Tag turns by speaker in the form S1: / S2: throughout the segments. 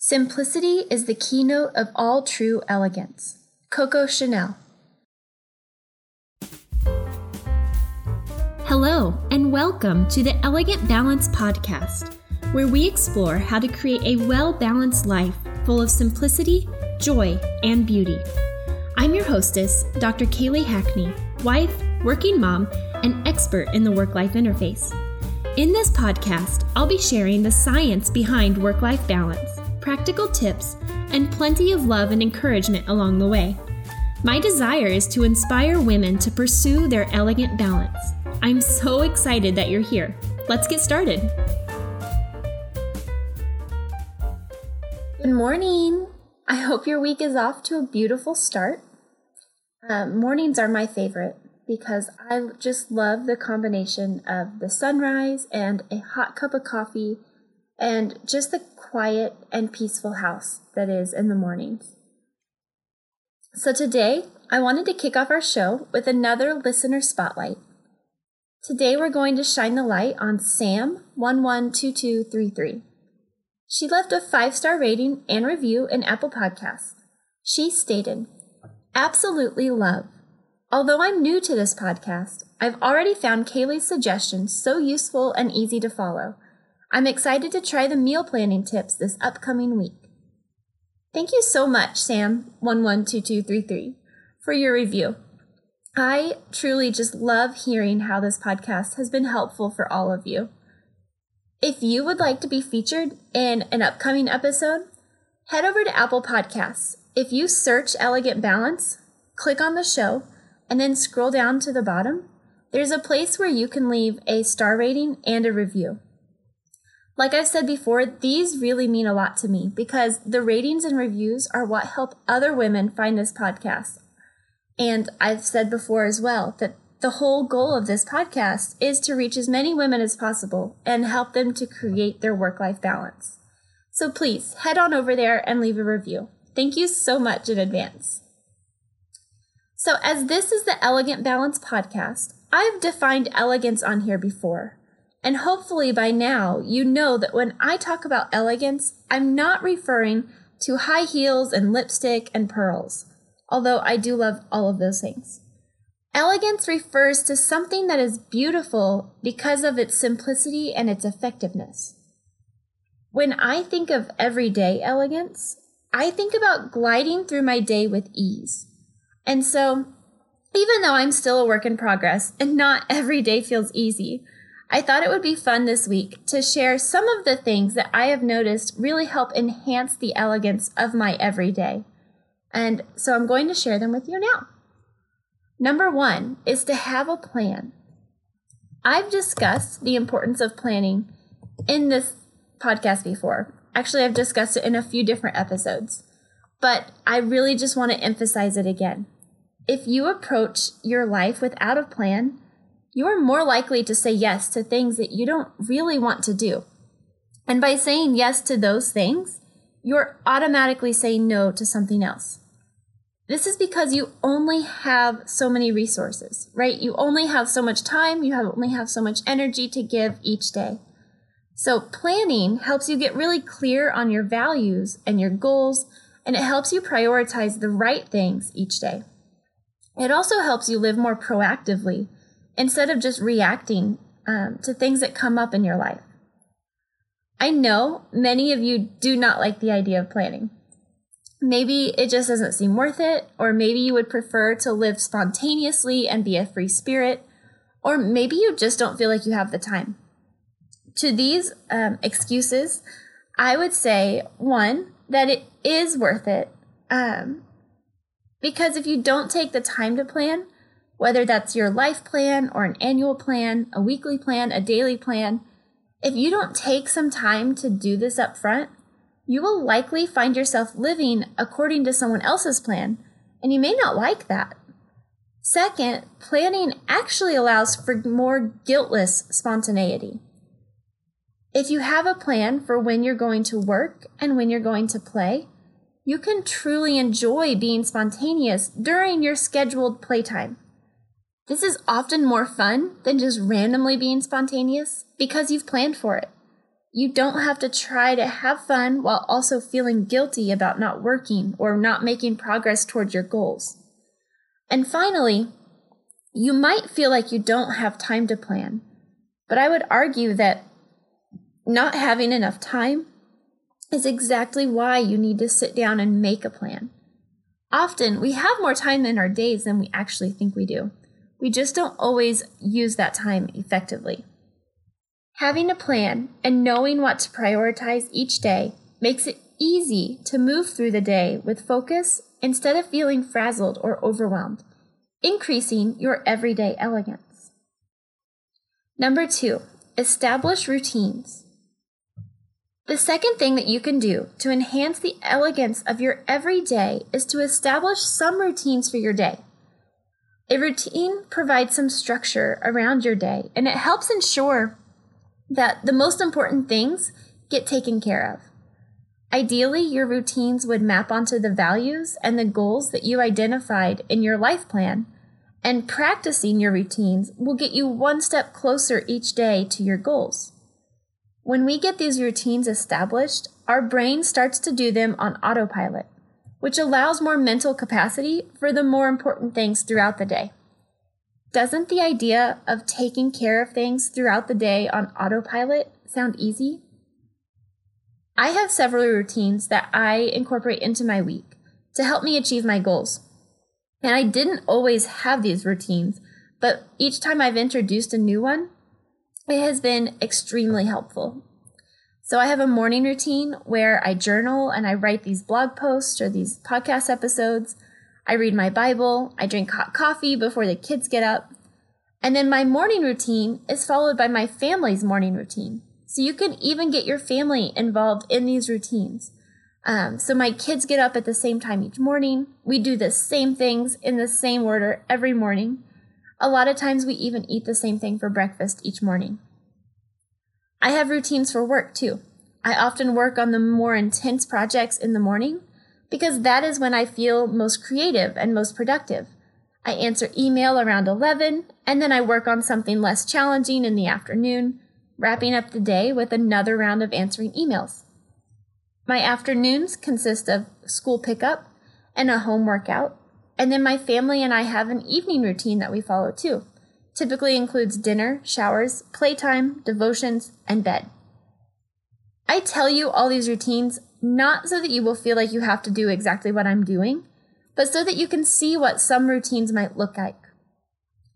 S1: Simplicity is the keynote of all true elegance. Coco Chanel.
S2: Hello, and welcome to the Elegant Balance Podcast, where we explore how to create a well balanced life full of simplicity, joy, and beauty. I'm your hostess, Dr. Kaylee Hackney, wife, working mom, and expert in the work life interface. In this podcast, I'll be sharing the science behind work life balance, practical tips, and plenty of love and encouragement along the way. My desire is to inspire women to pursue their elegant balance. I'm so excited that you're here. Let's get started.
S1: Good morning. I hope your week is off to a beautiful start. Um, mornings are my favorite because I just love the combination of the sunrise and a hot cup of coffee and just the quiet and peaceful house that is in the mornings. So today, I wanted to kick off our show with another listener spotlight. Today, we're going to shine the light on Sam112233. She left a five star rating and review in Apple Podcasts. She stated, Absolutely love. Although I'm new to this podcast, I've already found Kaylee's suggestions so useful and easy to follow. I'm excited to try the meal planning tips this upcoming week. Thank you so much, Sam112233, for your review. I truly just love hearing how this podcast has been helpful for all of you. If you would like to be featured in an upcoming episode, head over to Apple Podcasts. If you search Elegant Balance, click on the show, and then scroll down to the bottom, there's a place where you can leave a star rating and a review. Like I've said before, these really mean a lot to me because the ratings and reviews are what help other women find this podcast. And I've said before as well that the whole goal of this podcast is to reach as many women as possible and help them to create their work life balance. So please head on over there and leave a review. Thank you so much in advance. So, as this is the Elegant Balance podcast, I've defined elegance on here before. And hopefully by now you know that when I talk about elegance, I'm not referring to high heels and lipstick and pearls, although I do love all of those things. Elegance refers to something that is beautiful because of its simplicity and its effectiveness. When I think of everyday elegance, I think about gliding through my day with ease. And so, even though I'm still a work in progress and not every day feels easy, I thought it would be fun this week to share some of the things that I have noticed really help enhance the elegance of my everyday. And so I'm going to share them with you now. Number one is to have a plan. I've discussed the importance of planning in this podcast before. Actually, I've discussed it in a few different episodes, but I really just want to emphasize it again if you approach your life without a plan, you are more likely to say yes to things that you don't really want to do. And by saying yes to those things, you're automatically saying no to something else. This is because you only have so many resources, right? You only have so much time, you only have so much energy to give each day. So planning helps you get really clear on your values and your goals, and it helps you prioritize the right things each day. It also helps you live more proactively instead of just reacting um, to things that come up in your life. I know many of you do not like the idea of planning. Maybe it just doesn't seem worth it, or maybe you would prefer to live spontaneously and be a free spirit, or maybe you just don't feel like you have the time. To these um, excuses, I would say one, that it is worth it. Um, because if you don't take the time to plan, whether that's your life plan or an annual plan, a weekly plan, a daily plan, if you don't take some time to do this up front, you will likely find yourself living according to someone else's plan, and you may not like that. Second, planning actually allows for more guiltless spontaneity. If you have a plan for when you're going to work and when you're going to play, you can truly enjoy being spontaneous during your scheduled playtime. This is often more fun than just randomly being spontaneous because you've planned for it. You don't have to try to have fun while also feeling guilty about not working or not making progress towards your goals. And finally, you might feel like you don't have time to plan, but I would argue that not having enough time is exactly why you need to sit down and make a plan. Often, we have more time in our days than we actually think we do. We just don't always use that time effectively. Having a plan and knowing what to prioritize each day makes it easy to move through the day with focus instead of feeling frazzled or overwhelmed, increasing your everyday elegance. Number two, establish routines. The second thing that you can do to enhance the elegance of your everyday is to establish some routines for your day. A routine provides some structure around your day and it helps ensure that the most important things get taken care of. Ideally, your routines would map onto the values and the goals that you identified in your life plan, and practicing your routines will get you one step closer each day to your goals. When we get these routines established, our brain starts to do them on autopilot, which allows more mental capacity for the more important things throughout the day. Doesn't the idea of taking care of things throughout the day on autopilot sound easy? I have several routines that I incorporate into my week to help me achieve my goals. And I didn't always have these routines, but each time I've introduced a new one, it has been extremely helpful. So I have a morning routine where I journal and I write these blog posts or these podcast episodes. I read my Bible, I drink hot coffee before the kids get up. And then my morning routine is followed by my family's morning routine. So you can even get your family involved in these routines. Um, so my kids get up at the same time each morning. We do the same things in the same order every morning. A lot of times we even eat the same thing for breakfast each morning. I have routines for work too. I often work on the more intense projects in the morning because that is when I feel most creative and most productive. I answer email around 11 and then I work on something less challenging in the afternoon, wrapping up the day with another round of answering emails. My afternoons consist of school pickup and a home workout, and then my family and I have an evening routine that we follow too. Typically includes dinner, showers, playtime, devotions, and bed. I tell you all these routines not so that you will feel like you have to do exactly what I'm doing, but so that you can see what some routines might look like.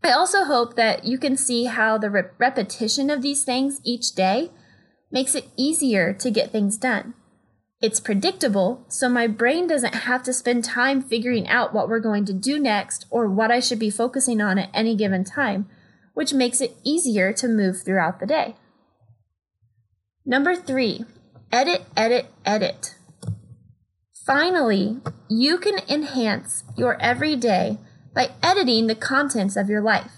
S1: I also hope that you can see how the re- repetition of these things each day makes it easier to get things done. It's predictable, so my brain doesn't have to spend time figuring out what we're going to do next or what I should be focusing on at any given time, which makes it easier to move throughout the day. Number three, edit, edit, edit. Finally, you can enhance your everyday by editing the contents of your life.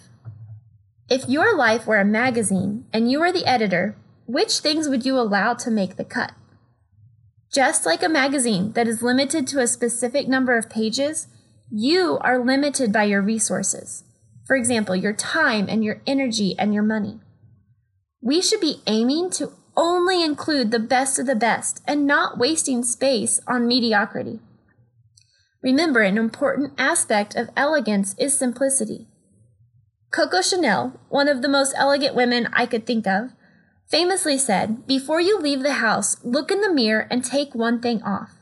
S1: If your life were a magazine and you were the editor, which things would you allow to make the cut? Just like a magazine that is limited to a specific number of pages, you are limited by your resources. For example, your time and your energy and your money. We should be aiming to only include the best of the best and not wasting space on mediocrity. Remember, an important aspect of elegance is simplicity. Coco Chanel, one of the most elegant women I could think of, famously said, Before you leave the house, look in the mirror and take one thing off.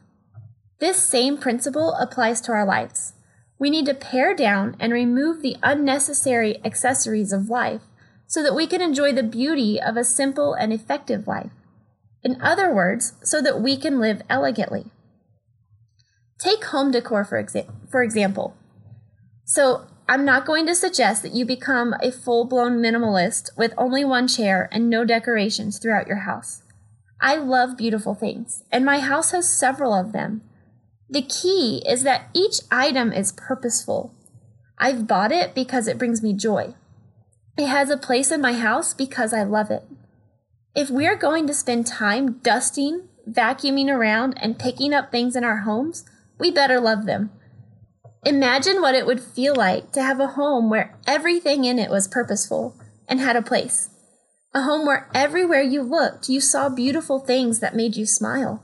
S1: This same principle applies to our lives. We need to pare down and remove the unnecessary accessories of life so that we can enjoy the beauty of a simple and effective life. In other words, so that we can live elegantly. Take home decor, for, exa- for example. So, I'm not going to suggest that you become a full blown minimalist with only one chair and no decorations throughout your house. I love beautiful things, and my house has several of them. The key is that each item is purposeful. I've bought it because it brings me joy. It has a place in my house because I love it. If we're going to spend time dusting, vacuuming around, and picking up things in our homes, we better love them. Imagine what it would feel like to have a home where everything in it was purposeful and had a place. A home where everywhere you looked, you saw beautiful things that made you smile.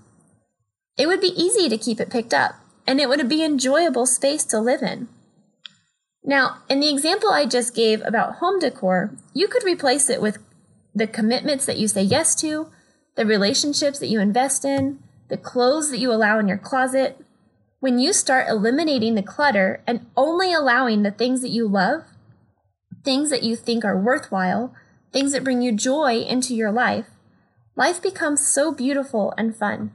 S1: It would be easy to keep it picked up, and it would be enjoyable space to live in. Now, in the example I just gave about home decor, you could replace it with the commitments that you say yes to, the relationships that you invest in, the clothes that you allow in your closet. When you start eliminating the clutter and only allowing the things that you love, things that you think are worthwhile, things that bring you joy into your life, life becomes so beautiful and fun.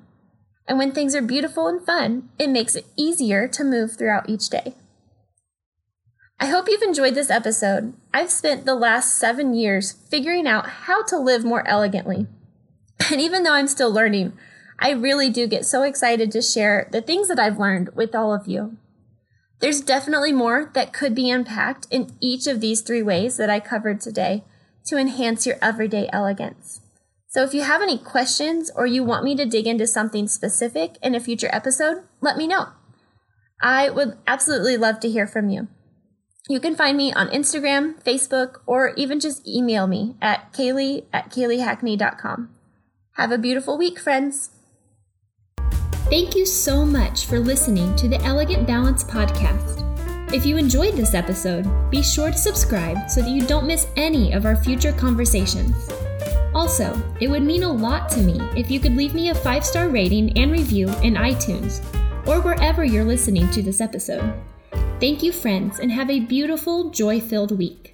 S1: And when things are beautiful and fun, it makes it easier to move throughout each day. I hope you've enjoyed this episode. I've spent the last seven years figuring out how to live more elegantly. And even though I'm still learning, I really do get so excited to share the things that I've learned with all of you. There's definitely more that could be unpacked in each of these three ways that I covered today to enhance your everyday elegance. So if you have any questions or you want me to dig into something specific in a future episode, let me know. I would absolutely love to hear from you. You can find me on Instagram, Facebook, or even just email me at kaylee at kayleehackney.com. Have a beautiful week, friends.
S2: Thank you so much for listening to the Elegant Balance podcast. If you enjoyed this episode, be sure to subscribe so that you don't miss any of our future conversations. Also, it would mean a lot to me if you could leave me a five star rating and review in iTunes or wherever you're listening to this episode. Thank you, friends, and have a beautiful, joy filled week.